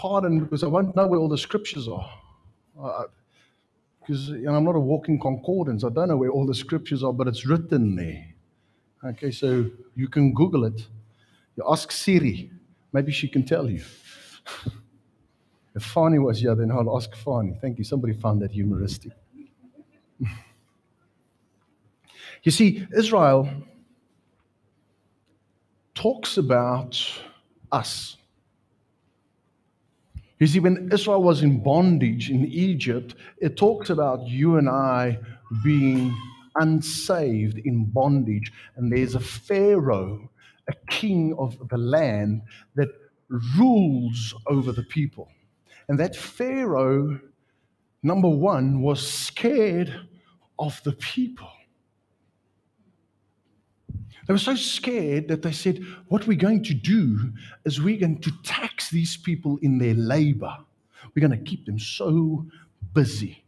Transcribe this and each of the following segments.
pardon because I won't know where all the scriptures are. Uh, because you know, I'm not a walking concordance. I don't know where all the scriptures are, but it's written there. Okay, so you can Google it. You ask Siri, maybe she can tell you. if Fani was here, then I'll ask Fani. Thank you. Somebody found that humoristic. you see, Israel talks about us. You see, when Israel was in bondage in Egypt, it talks about you and I being unsaved in bondage. And there's a Pharaoh, a king of the land, that rules over the people. And that Pharaoh, number one, was scared of the people. They were so scared that they said, What we're going to do is we're going to tax these people in their labor. We're going to keep them so busy.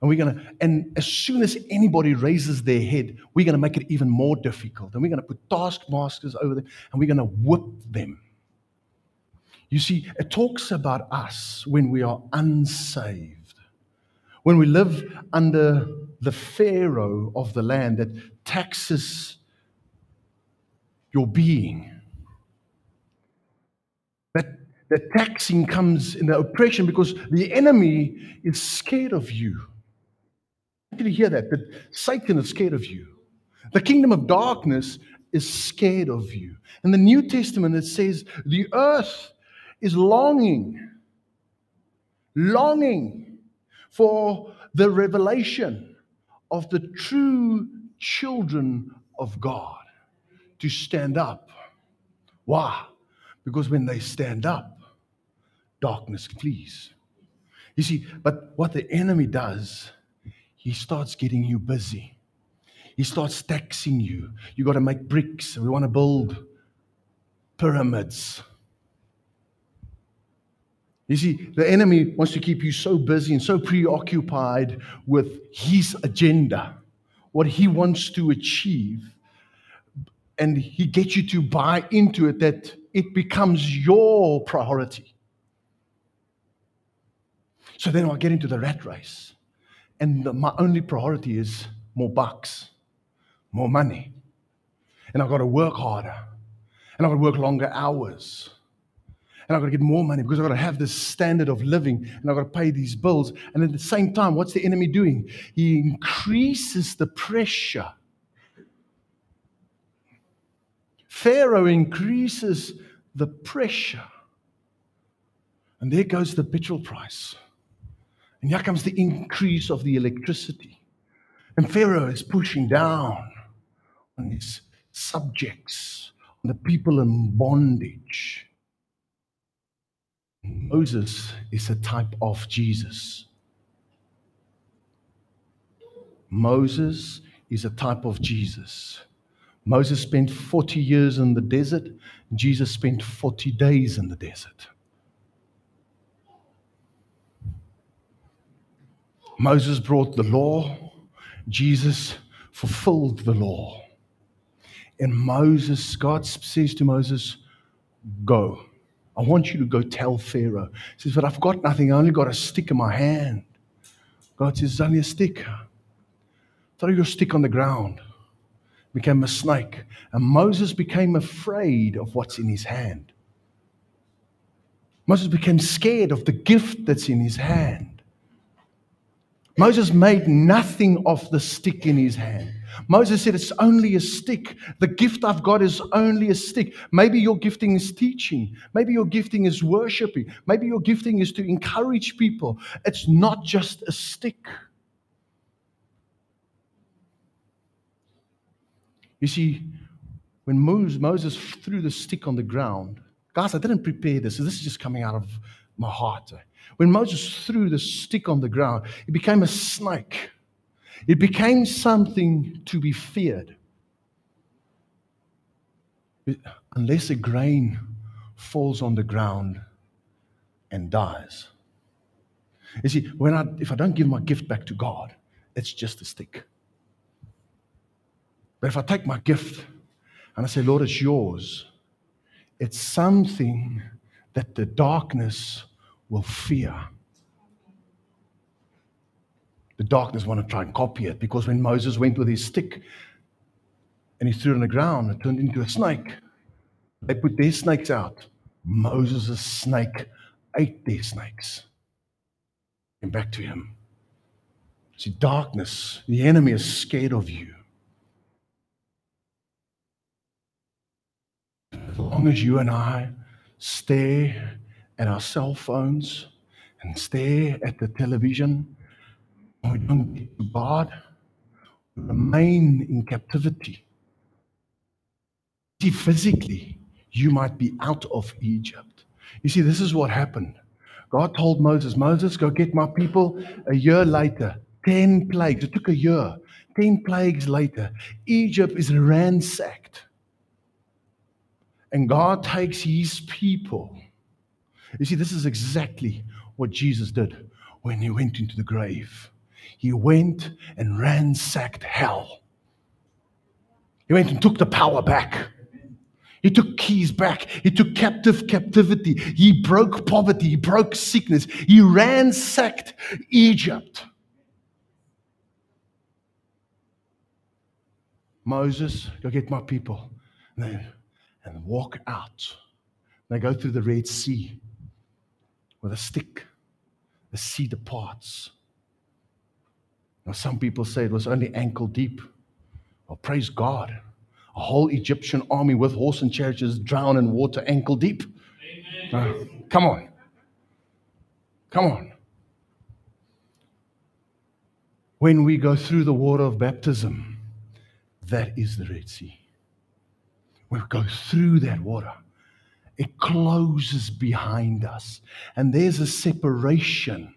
And we're going to, and as soon as anybody raises their head, we're going to make it even more difficult. And we're going to put taskmasters over them and we're going to whip them. You see, it talks about us when we are unsaved, when we live under the Pharaoh of the land that taxes your being. That the taxing comes in the oppression because the enemy is scared of you. Did you hear that? That Satan is scared of you. The kingdom of darkness is scared of you. In the New Testament, it says the earth is longing, longing for the revelation of the true children of God to stand up. Why? Because when they stand up, darkness flees. You see, but what the enemy does, he starts getting you busy. He starts taxing you. You got to make bricks. We want to build pyramids. You see, the enemy wants to keep you so busy and so preoccupied with his agenda, what he wants to achieve, and he gets you to buy into it that it becomes your priority. So then I get into the rat race. And the, my only priority is more bucks, more money. And I've got to work harder. And I've got to work longer hours. And I've got to get more money because I've got to have this standard of living and I've got to pay these bills. And at the same time, what's the enemy doing? He increases the pressure Pharaoh increases the pressure. And there goes the petrol price. And here comes the increase of the electricity. And Pharaoh is pushing down on his subjects, on the people in bondage. Moses is a type of Jesus. Moses is a type of Jesus. Moses spent 40 years in the desert, Jesus spent 40 days in the desert. Moses brought the law, Jesus fulfilled the law. And Moses, God says to Moses, Go. I want you to go tell Pharaoh. He says, But I've got nothing. I only got a stick in my hand. God says, It's only a stick. Throw your stick on the ground became a snake. And Moses became afraid of what's in his hand. Moses became scared of the gift that's in his hand. Moses made nothing of the stick in his hand. Moses said, It's only a stick. The gift I've got is only a stick. Maybe your gifting is teaching. Maybe your gifting is worshiping. Maybe your gifting is to encourage people. It's not just a stick. You see, when Moses threw the stick on the ground, guys, I didn't prepare this, so this is just coming out of my heart. When Moses threw the stick on the ground, it became a snake. It became something to be feared. Unless a grain falls on the ground and dies. You see, when I, if I don't give my gift back to God, it's just a stick. But if I take my gift and I say, Lord, it's yours, it's something that the darkness will fear. The darkness want to try and copy it because when Moses went with his stick and he threw it on the ground, it turned into a snake. They put their snakes out. Moses' snake ate their snakes. Came back to him. See, darkness, the enemy is scared of you. As long as you and I stare at our cell phones and stare at the television, we don't get to God, we remain in captivity. See, physically, you might be out of Egypt. You see, this is what happened. God told Moses, Moses, go get my people. A year later, 10 plagues. It took a year. 10 plagues later, Egypt is ransacked. And God takes his people. You see, this is exactly what Jesus did when he went into the grave. He went and ransacked hell. He went and took the power back. He took keys back. He took captive captivity. He broke poverty. He broke sickness. He ransacked Egypt. Moses, go get my people. And, and walk out. They go through the Red Sea with a stick. The sea departs. Now, some people say it was only ankle deep. Well, praise God. A whole Egyptian army with horse and chariots drown in water ankle deep. Uh, come on. Come on. When we go through the water of baptism, that is the Red Sea. We go through that water. It closes behind us. And there's a separation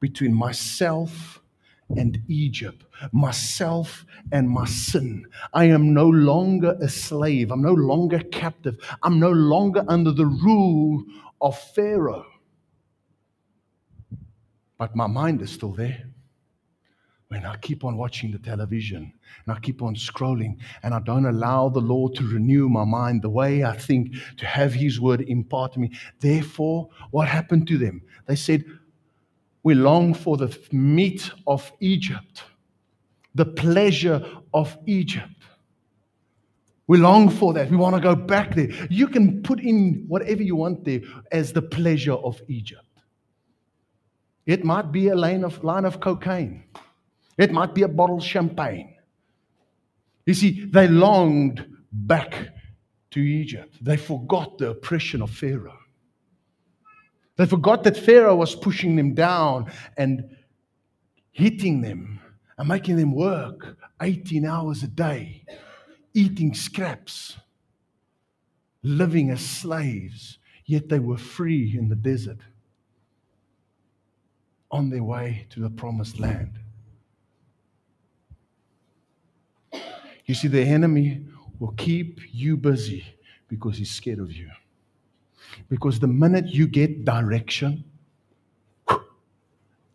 between myself and Egypt, myself and my sin. I am no longer a slave. I'm no longer captive. I'm no longer under the rule of Pharaoh. But my mind is still there. When I keep on watching the television and I keep on scrolling and I don't allow the Lord to renew my mind the way I think, to have His word impart to me. Therefore, what happened to them? They said, we long for the meat of Egypt, the pleasure of Egypt. We long for that. We want to go back there. You can put in whatever you want there as the pleasure of Egypt. It might be a line of, line of cocaine, it might be a bottle of champagne. You see, they longed back to Egypt, they forgot the oppression of Pharaoh. They forgot that Pharaoh was pushing them down and hitting them and making them work 18 hours a day, eating scraps, living as slaves, yet they were free in the desert on their way to the promised land. You see, the enemy will keep you busy because he's scared of you. Because the minute you get direction,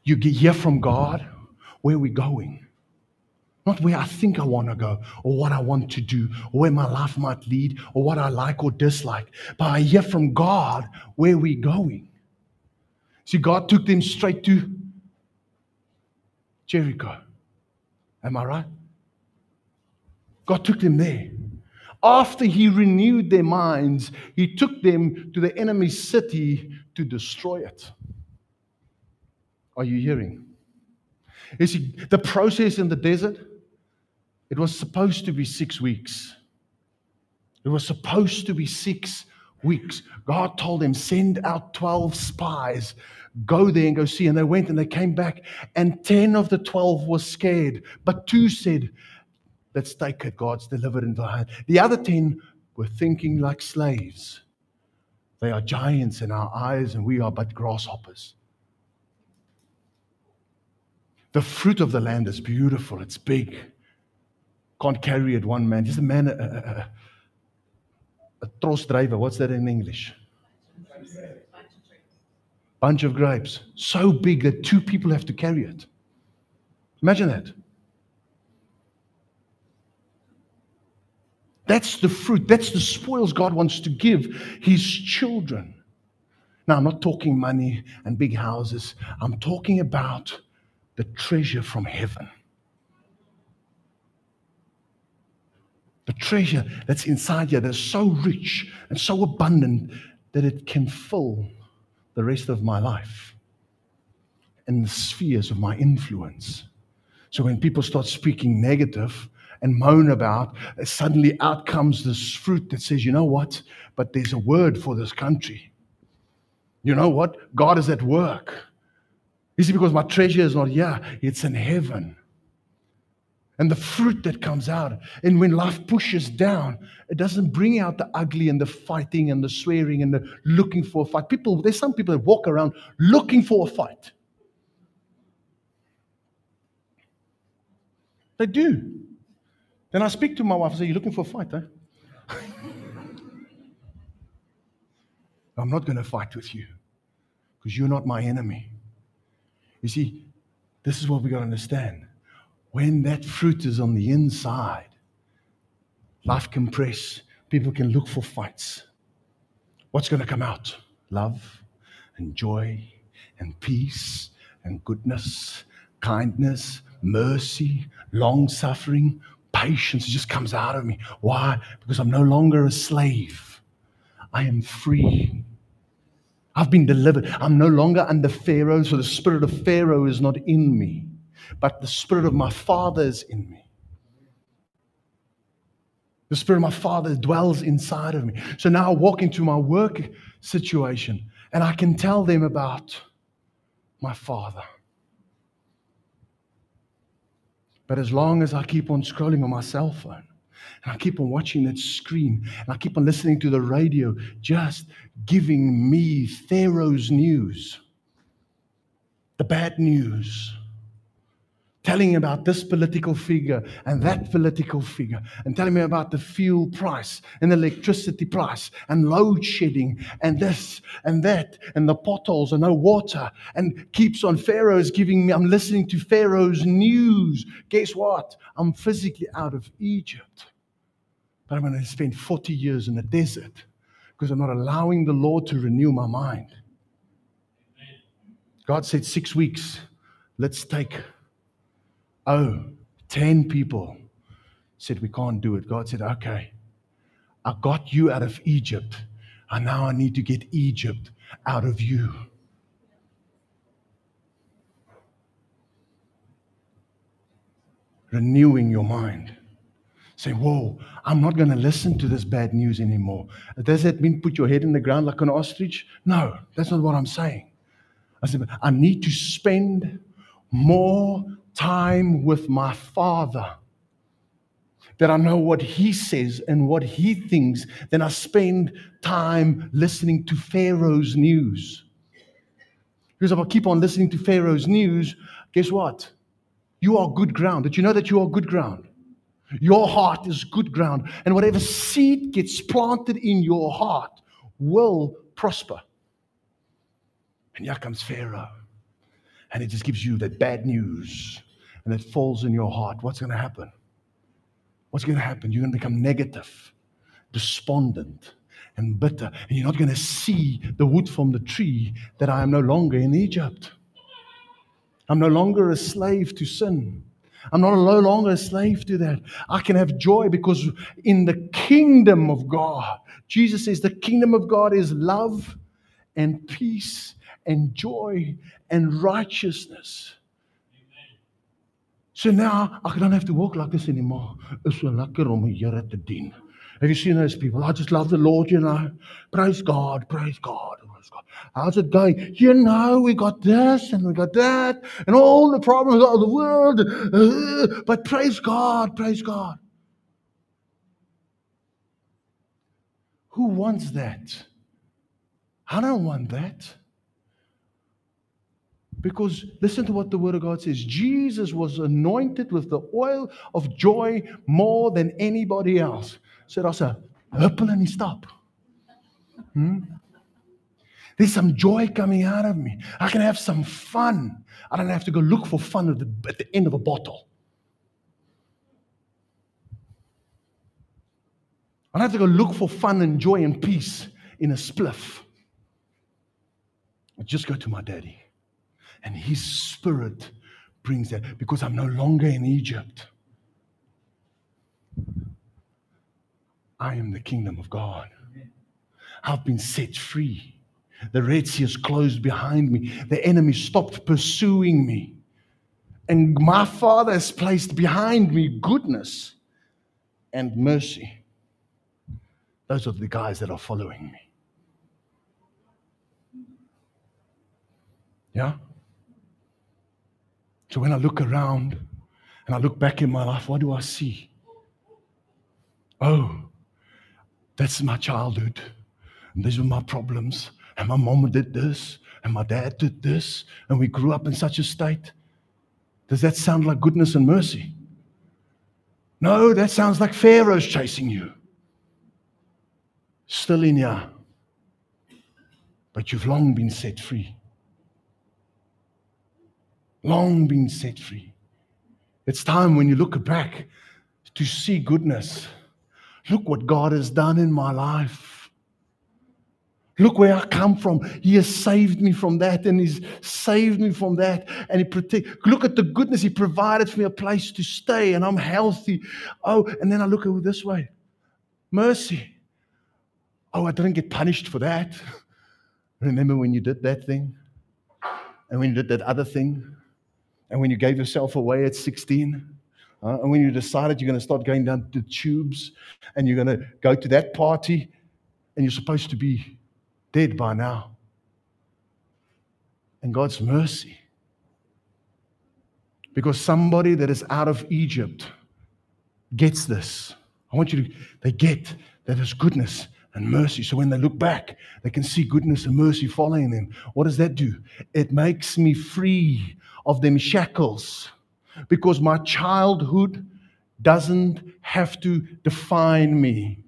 you get hear from God, where we're we going? Not where I think I want to go, or what I want to do, or where my life might lead, or what I like or dislike. But I hear from God where we're going. See, God took them straight to Jericho. Am I right? God took them there after he renewed their minds, he took them to the enemy's city to destroy it. Are you hearing? You see, the process in the desert, it was supposed to be six weeks. It was supposed to be six weeks. God told them, send out 12 spies, go there and go see. And they went and they came back, and 10 of the 12 were scared, but two said, Let's take it. God's delivered into our hand. The other 10 were thinking like slaves. They are giants in our eyes, and we are but grasshoppers. The fruit of the land is beautiful, it's big. Can't carry it one man. Just a man, a, a, a tros driver. What's that in English? Bunch of grapes. So big that two people have to carry it. Imagine that. That's the fruit. That's the spoils God wants to give his children. Now, I'm not talking money and big houses. I'm talking about the treasure from heaven. The treasure that's inside you that's so rich and so abundant that it can fill the rest of my life and the spheres of my influence. So when people start speaking negative and moan about, suddenly out comes this fruit that says, you know what? But there's a word for this country. You know what? God is at work. You see, because my treasure is not here, it's in heaven. And the fruit that comes out. And when life pushes down, it doesn't bring out the ugly and the fighting and the swearing and the looking for a fight. People, there's some people that walk around looking for a fight. They do. Then I speak to my wife and say, You're looking for a fight, eh? I'm not going to fight with you because you're not my enemy. You see, this is what we got to understand. When that fruit is on the inside, life can press, people can look for fights. What's going to come out? Love and joy and peace and goodness, kindness, mercy, long suffering, patience. Just comes out of me. Why? Because I'm no longer a slave, I am free. I've been delivered. I'm no longer under Pharaoh, so the spirit of Pharaoh is not in me, but the spirit of my father is in me. The spirit of my father dwells inside of me. So now I walk into my work situation and I can tell them about my father. But as long as I keep on scrolling on my cell phone, and I keep on watching that screen, and I keep on listening to the radio, just giving me Pharaoh's news, the bad news, telling about this political figure and that political figure, and telling me about the fuel price and electricity price and load shedding and this and that and the potholes and no water and keeps on Pharaoh's giving me, I'm listening to Pharaoh's news. Guess what? I'm physically out of Egypt. But I'm going to spend 40 years in the desert because I'm not allowing the Lord to renew my mind. God said, six weeks, let's take Oh, 10 people said, We can't do it. God said, Okay, I got you out of Egypt, and now I need to get Egypt out of you. Renewing your mind. Say, Whoa, I'm not going to listen to this bad news anymore. Does that mean put your head in the ground like an ostrich? No, that's not what I'm saying. I said, I need to spend more time with my Father, that I know what He says and what He thinks, then I spend time listening to Pharaoh's news. Because if I keep on listening to Pharaoh's news, guess what? You are good ground. Did you know that you are good ground? Your heart is good ground. And whatever seed gets planted in your heart will prosper. And here comes Pharaoh and it just gives you that bad news and it falls in your heart, what's going to happen? What's going to happen? You're going to become negative, despondent, and bitter. And you're not going to see the wood from the tree that I am no longer in Egypt. I'm no longer a slave to sin. I'm not no longer a slave to that. I can have joy because in the kingdom of God, Jesus says the kingdom of God is love and peace and joy and righteousness. So now I don't have to walk like this anymore. It's so lekker om die Here te dien. Have you seen those people? I just love the Lord, you know. Praise God, praise God, praise God. How's it going? You know, we got this and we got that and all the problems of the world. Uh, but praise God, praise God. Who wants that? I don't want that. Because listen to what the Word of God says Jesus was anointed with the oil of joy more than anybody else. So that's a huppel and stop. Hmm? There's some joy coming out of me. I can have some fun. I don't have to go look for fun at the, at the end of a bottle. I don't have to go look for fun and joy and peace in a spliff. I just go to my daddy. And his spirit brings that because I'm no longer in Egypt. I am the kingdom of God. I've been set free. The Red Sea is closed behind me. The enemy stopped pursuing me. And my Father has placed behind me goodness and mercy. Those are the guys that are following me. Yeah? So when I look around and I look back in my life, what do I see? Oh, that's my childhood. And these were my problems. And my mom did this. And my dad did this. And we grew up in such a state. Does that sound like goodness and mercy? No, that sounds like Pharaoh's chasing you. Still in here. But you've long been set free. Long been set free. It's time when you look back to see goodness. Look what God has done in my life. Look where I come from. He has saved me from that, and He's saved me from that, and He protect. Look at the goodness He provided for me a place to stay, and I'm healthy. Oh, and then I look at it this way: mercy. Oh, I didn't get punished for that. Remember when you did that thing, and when you did that other thing, and when you gave yourself away at 16. Uh, and when you decided you're going to start going down the tubes and you're going to go to that party and you're supposed to be dead by now. And God's mercy. Because somebody that is out of Egypt gets this. I want you to, they get that there's goodness and mercy. So when they look back, they can see goodness and mercy following them. What does that do? It makes me free of them shackles because my childhood doesn't have to define me.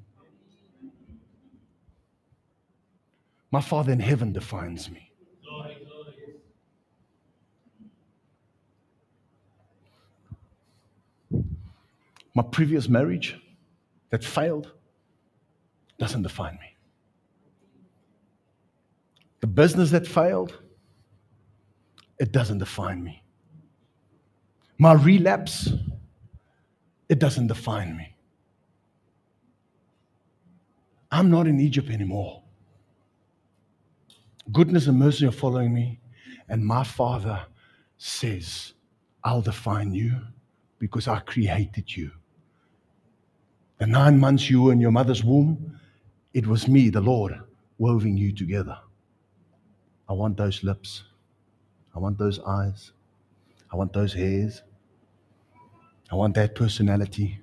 My Father in heaven defines me. My previous marriage that failed doesn't define me. The business that failed, it doesn't define me. My relapse, it doesn't define me. I'm not in Egypt anymore. Goodness and mercy are following me, and my Father says, I'll define you because I created you. The nine months you were in your mother's womb, it was me, the Lord, weaving you together. I want those lips. I want those eyes. I want those hairs. I want that personality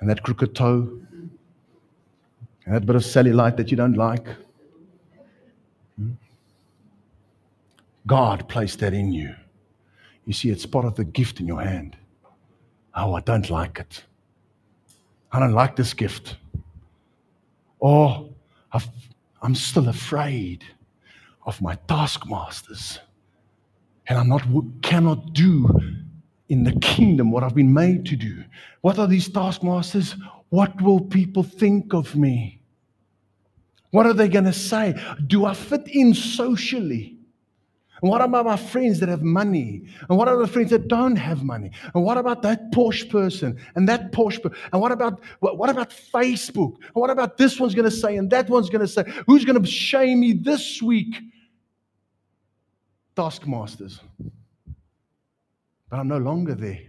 and that crooked toe and that bit of cellulite that you don't like. Hmm? God placed that in you. You see, it's part of the gift in your hand. Oh, I don't like it. I don't like this gift. Or i am still afraid of my taskmasters and I'm not cannot do in the kingdom what I've been made to do. What are these taskmasters? What will people think of me? What are they going to say? Do I fit in socially? And what about my friends that have money? And what about the friends that don't have money? And what about that Porsche person and that Porsche person? And what about what, what about Facebook? And what about this one's going to say and that one's going to say? Who's going to shame me this week? Taskmasters. But I'm no longer there.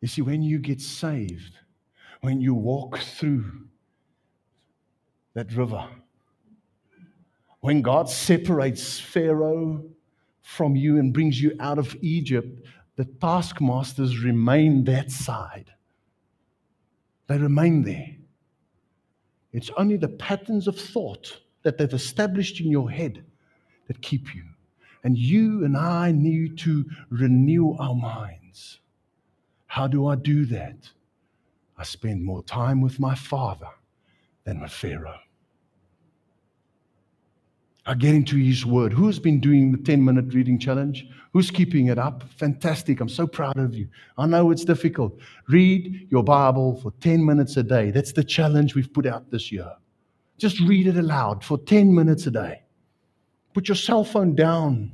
You see, when you get saved, when you walk through that river, when God separates Pharaoh from you and brings you out of Egypt, the taskmasters remain that side. They remain there. It's only the patterns of thought that they've established in your head that keep you. And you and I need to renew our minds. How do I do that? I spend more time with my father than with Pharaoh. I get into his word. Who's been doing the 10 minute reading challenge? Who's keeping it up? Fantastic. I'm so proud of you. I know it's difficult. Read your Bible for 10 minutes a day. That's the challenge we've put out this year. Just read it aloud for 10 minutes a day. Put your cell phone down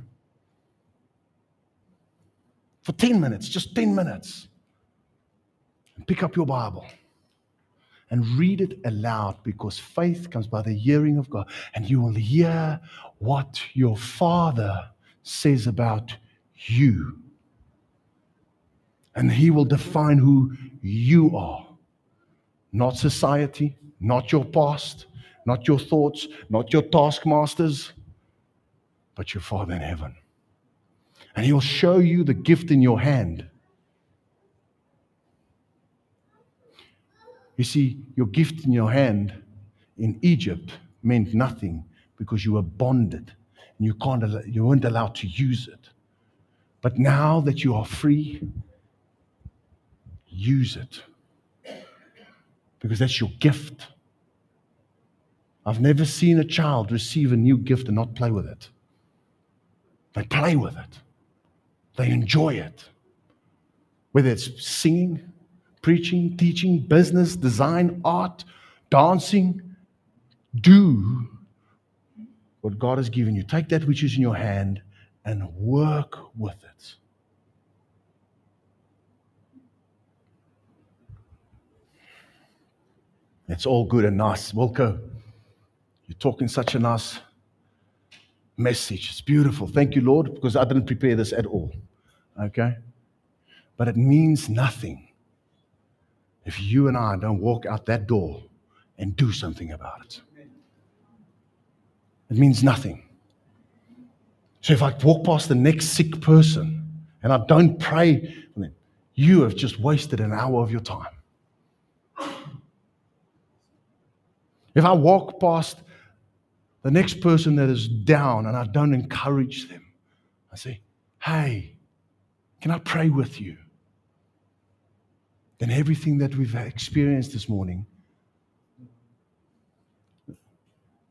for 10 minutes, just 10 minutes. Pick up your Bible and read it aloud because faith comes by the hearing of God. And you will hear what your Father says about you. And He will define who you are, not society, not your past, not your thoughts, not your taskmasters, but your Father in heaven. And He'll show you the gift in your hand. You see, your gift in your hand in Egypt meant nothing because you were bonded and you, can't, you weren't allowed to use it. But now that you are free, use it because that's your gift. I've never seen a child receive a new gift and not play with it. They play with it, they enjoy it. Whether it's singing, preaching, teaching, business, design, art, dancing, do what God has given you. Take that which is in your hand and work with it. It's all good and nice. Wilco, you're talking such a nice message. It's beautiful. Thank you, Lord, because I didn't prepare this at all. Okay? But it means nothing if you and I don't walk out that door and do something about it. It means nothing. So if I walk past the next sick person and I don't pray, for them, you have just wasted an hour of your time. If I walk past the next person that is down and I don't encourage them, I say, hey, can I pray with you? Then everything that we've experienced this morning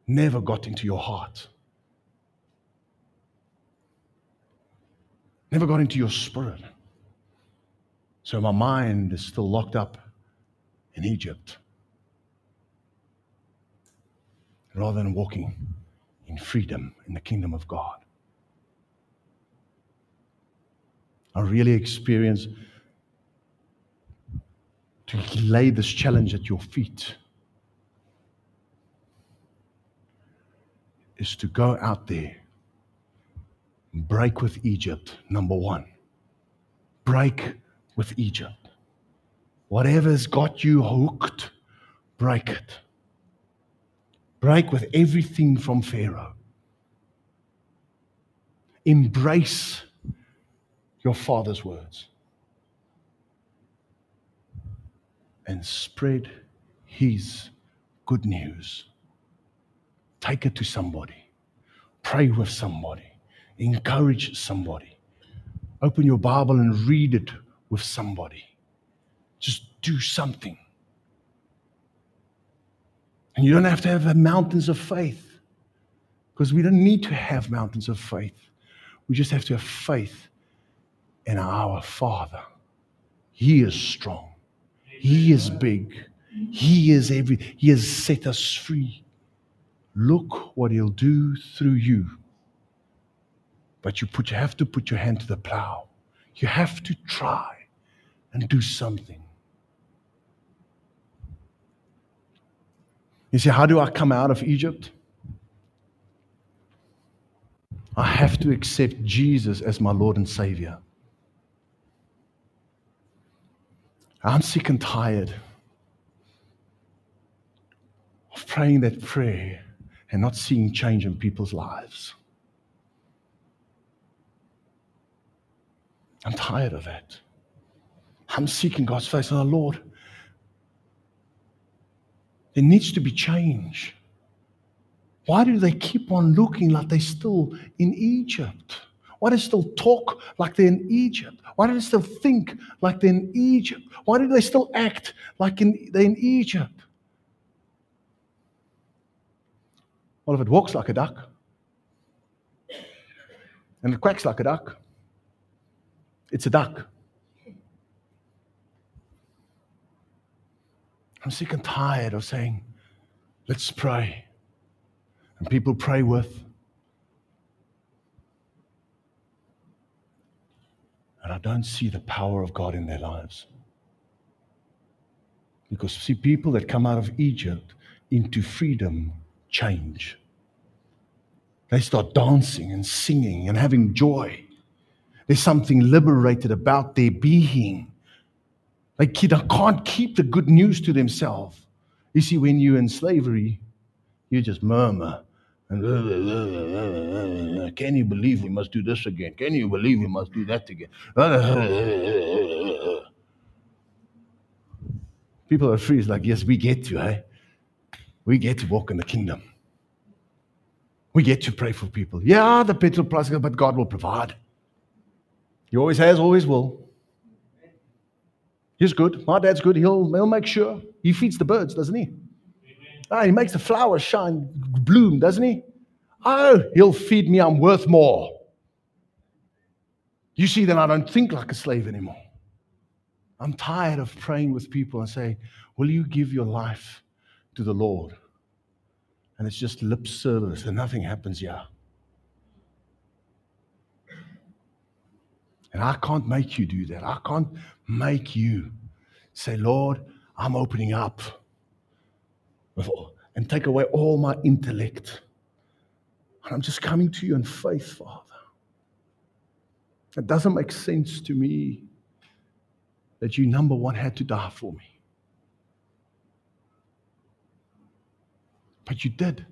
never got into your heart, never got into your spirit. So my mind is still locked up in Egypt. Rather than walking in freedom in the kingdom of God. I really experience to lay this challenge at your feet is to go out there and break with Egypt, number one. Break with Egypt. Whatever's got you hooked, break it break with everything from Pharaoh. Embrace your father's words and spread his good news. Take it to somebody, pray with somebody, encourage somebody, open your Bible and read it with somebody. Just do something. And you don't have to have mountains of faith because we don't need to have mountains of faith. We just have to have faith in our Father. He is strong, He is big, He is every, He has set us free. Look what He'll do through you. But you, put, you have to put your hand to the plow. You have to try and do something. You see, how do I come out of Egypt? I have to accept Jesus as my Lord and Savior. I'm sick and tired of praying that prayer and not seeing change in people's lives. I'm tired of that. I'm seeking God's face. Oh, Lord, there needs to be change. Why do they keep on looking like they're still in Egypt? Why do they still talk like they're in Egypt? Why do they still think like they're in Egypt? Why do they still act like in, they're in Egypt? Well, if it walks like a duck and it quacks like a duck, it's a duck. I'm sick and tired of saying, let's pray. And people pray with. And I don't see the power of God in their lives. Because, see, people that come out of Egypt into freedom change. They start dancing and singing and having joy. There's something liberated about their being. They can't keep the good news to themselves. You see, when you're in slavery, you just murmur. Can you believe we must do this again? Can you believe we must do that again? People are free. It's like, yes, we get to, eh? We get to walk in the kingdom. We get to pray for people. Yeah, the petrol price, but God will provide. He always has, always will. He's good. My dad's good. He'll, he'll make sure. He feeds the birds, doesn't he? Ah, he makes the flowers shine, bloom, doesn't he? Oh, he'll feed me. I'm worth more. You see, then I don't think like a slave anymore. I'm tired of praying with people and saying, Will you give your life to the Lord? And it's just lip service and nothing happens here. And I can't make you do that. I can't make you say, Lord, I'm opening up and take away all my intellect. And I'm just coming to you in faith, Father. It doesn't make sense to me that you, number one, had to die for me. But you did.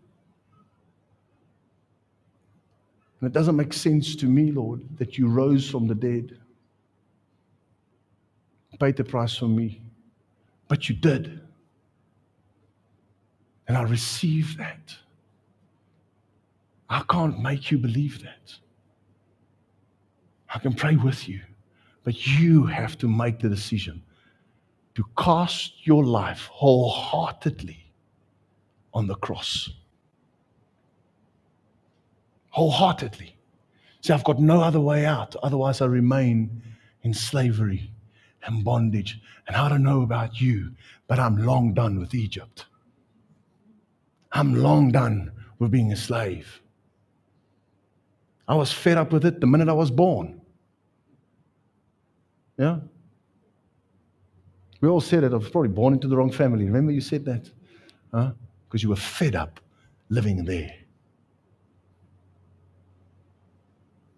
And it doesn't make sense to me, Lord, that you rose from the dead, paid the price for me. But you did. And I receive that. I can't make you believe that. I can pray with you, but you have to make the decision to cast your life wholeheartedly on the cross. Wholeheartedly. See, I've got no other way out. Otherwise, I remain in slavery and bondage. And I don't know about you, but I'm long done with Egypt. I'm long done with being a slave. I was fed up with it the minute I was born. Yeah? We all said it. I was probably born into the wrong family. Remember you said that? Huh? Because you were fed up living there.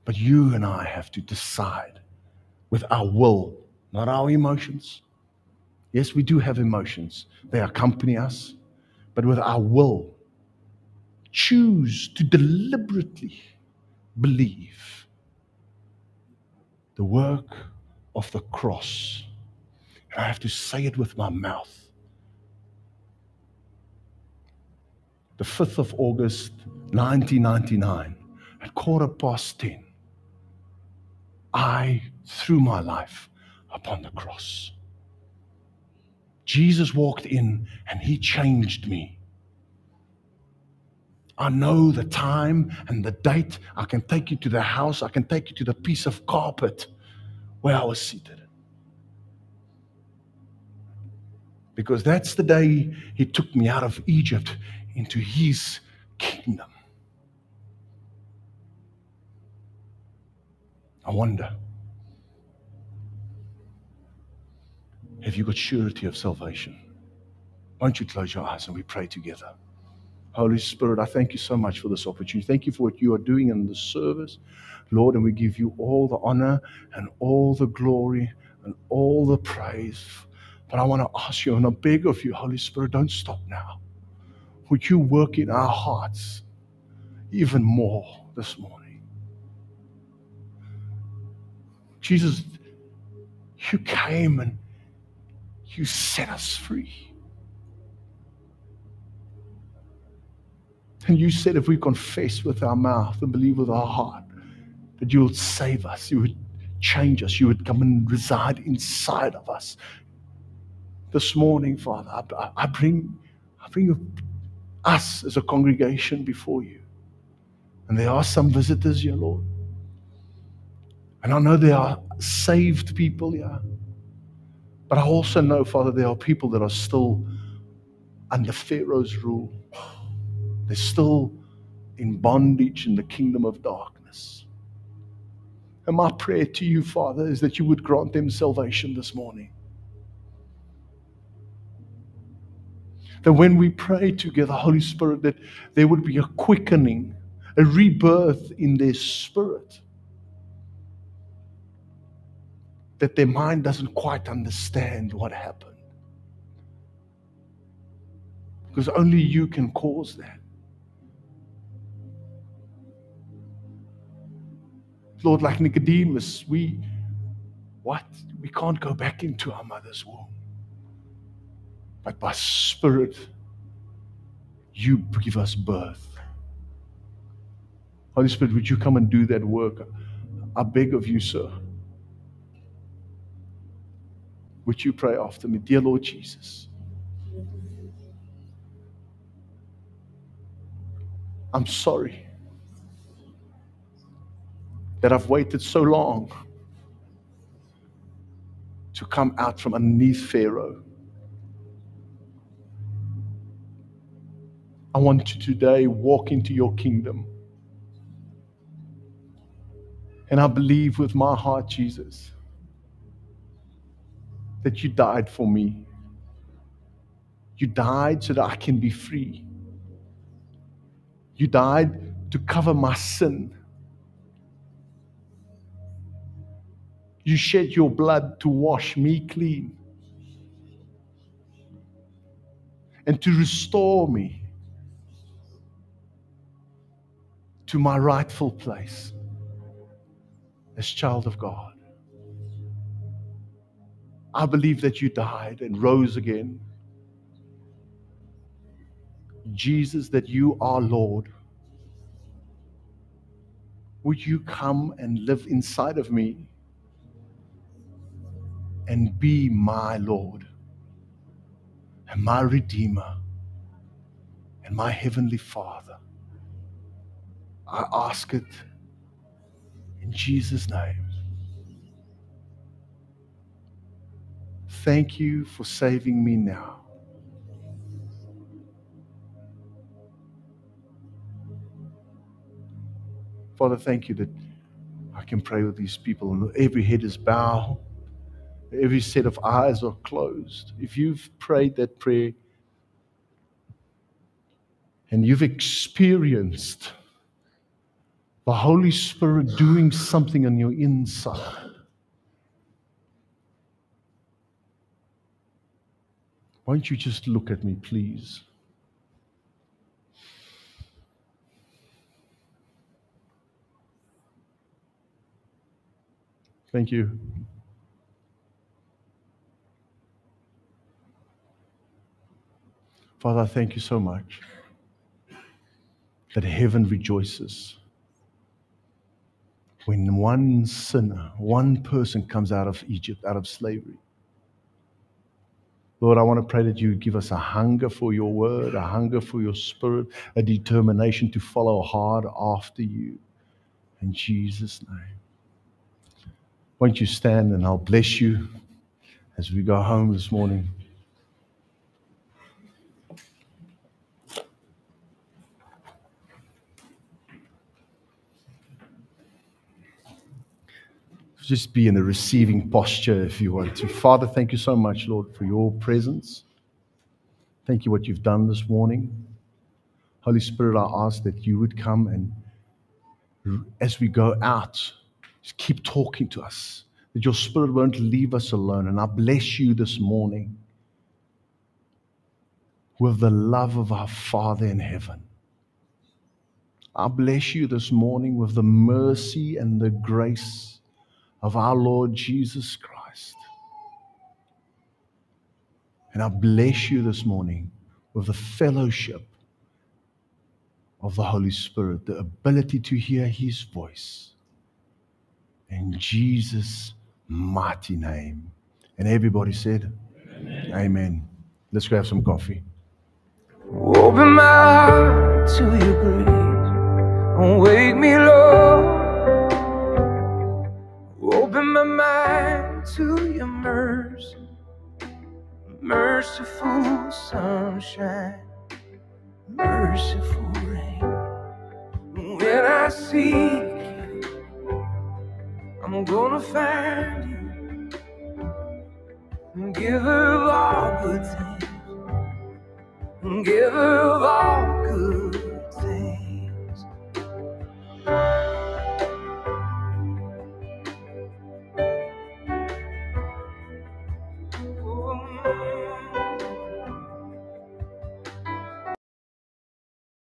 But you and I have to decide with our will, not our emotions. Yes, we do have emotions, they accompany us but with our will, choose to deliberately believe the work of the cross. And I have to say it with my mouth. The 5th of August, 1999, at quarter past 10, I threw my life upon the cross. Jesus walked in and he changed me. I know the time and the date. I can take you to the house. I can take you to the piece of carpet where I was seated. Because that's the day he took me out of Egypt into his kingdom. I wonder Have you got surety of salvation? Why don't you close your eyes and we pray together? Holy Spirit, I thank you so much for this opportunity. Thank you for what you are doing in the service, Lord, and we give you all the honor and all the glory and all the praise. But I want to ask you and I beg of you, Holy Spirit, don't stop now. Would you work in our hearts even more this morning? Jesus, you came and you set us free. And you said if we confess with our mouth and believe with our heart that you would save us, you would change us, you would come and reside inside of us. This morning, Father, I, bring, I bring us as a congregation before you. And there are some visitors here, Lord. And I know there are saved people here. But I also know, Father, there are people that are still under Pharaoh's rule. They're still in bondage in the kingdom of darkness. And my prayer to you, Father, is that you would grant them salvation this morning. That when we pray together, Holy Spirit, that there would be a quickening, a rebirth in their spirit. That their mind doesn't quite understand what happened. Because only you can cause that. Lord, like Nicodemus, we what? We can't go back into our mother's womb. But by spirit, you give us birth. Holy Spirit, would you come and do that work? I beg of you, sir. Would you pray after me? Dear Lord Jesus, I'm sorry that I've waited so long to come out from underneath Pharaoh. I want to today walk into your kingdom. And I believe with my heart, Jesus, that you died for me. You died so that I can be free. You died to cover my sin. You shed your blood to wash me clean and to restore me to my rightful place as child of God. I believe that you died and rose again. Jesus, that you are Lord. Would you come and live inside of me? and be my Lord and my Redeemer and my Heavenly Father. I ask it in Jesus' name. Thank you for saving me now. Father, thank you that I can pray with these people and every head is bowed every set of eyes are closed. If you've prayed that prayer and you've experienced the Holy Spirit doing something on your inside, won't you just look at me, please? Thank you. Father, I thank you so much that heaven rejoices when one sinner, one person comes out of Egypt, out of slavery. Lord, I want to pray that you give us a hunger for your word, a hunger for your spirit, a determination to follow hard after you. In Jesus' name. Won't you stand and I'll bless you as we go home this morning. Just be in a receiving posture if you want to. Father, thank you so much, Lord, for your presence. Thank you what you've done this morning. Holy Spirit, I ask that you would come and as we go out, just keep talking to us, that your Spirit won't leave us alone. And I bless you this morning with the love of our Father in heaven. I bless you this morning with the mercy and the grace of our Lord Jesus Christ. And I bless you this morning with the fellowship of the Holy Spirit, the ability to hear His voice. In Jesus' mighty name. And everybody said, Amen. Amen. Let's go have some coffee. Open my heart to your grace. Wake me, Lord to your mercy, merciful sunshine, merciful rain. When I seek you, I'm gonna find you. Give of all good things. Give of all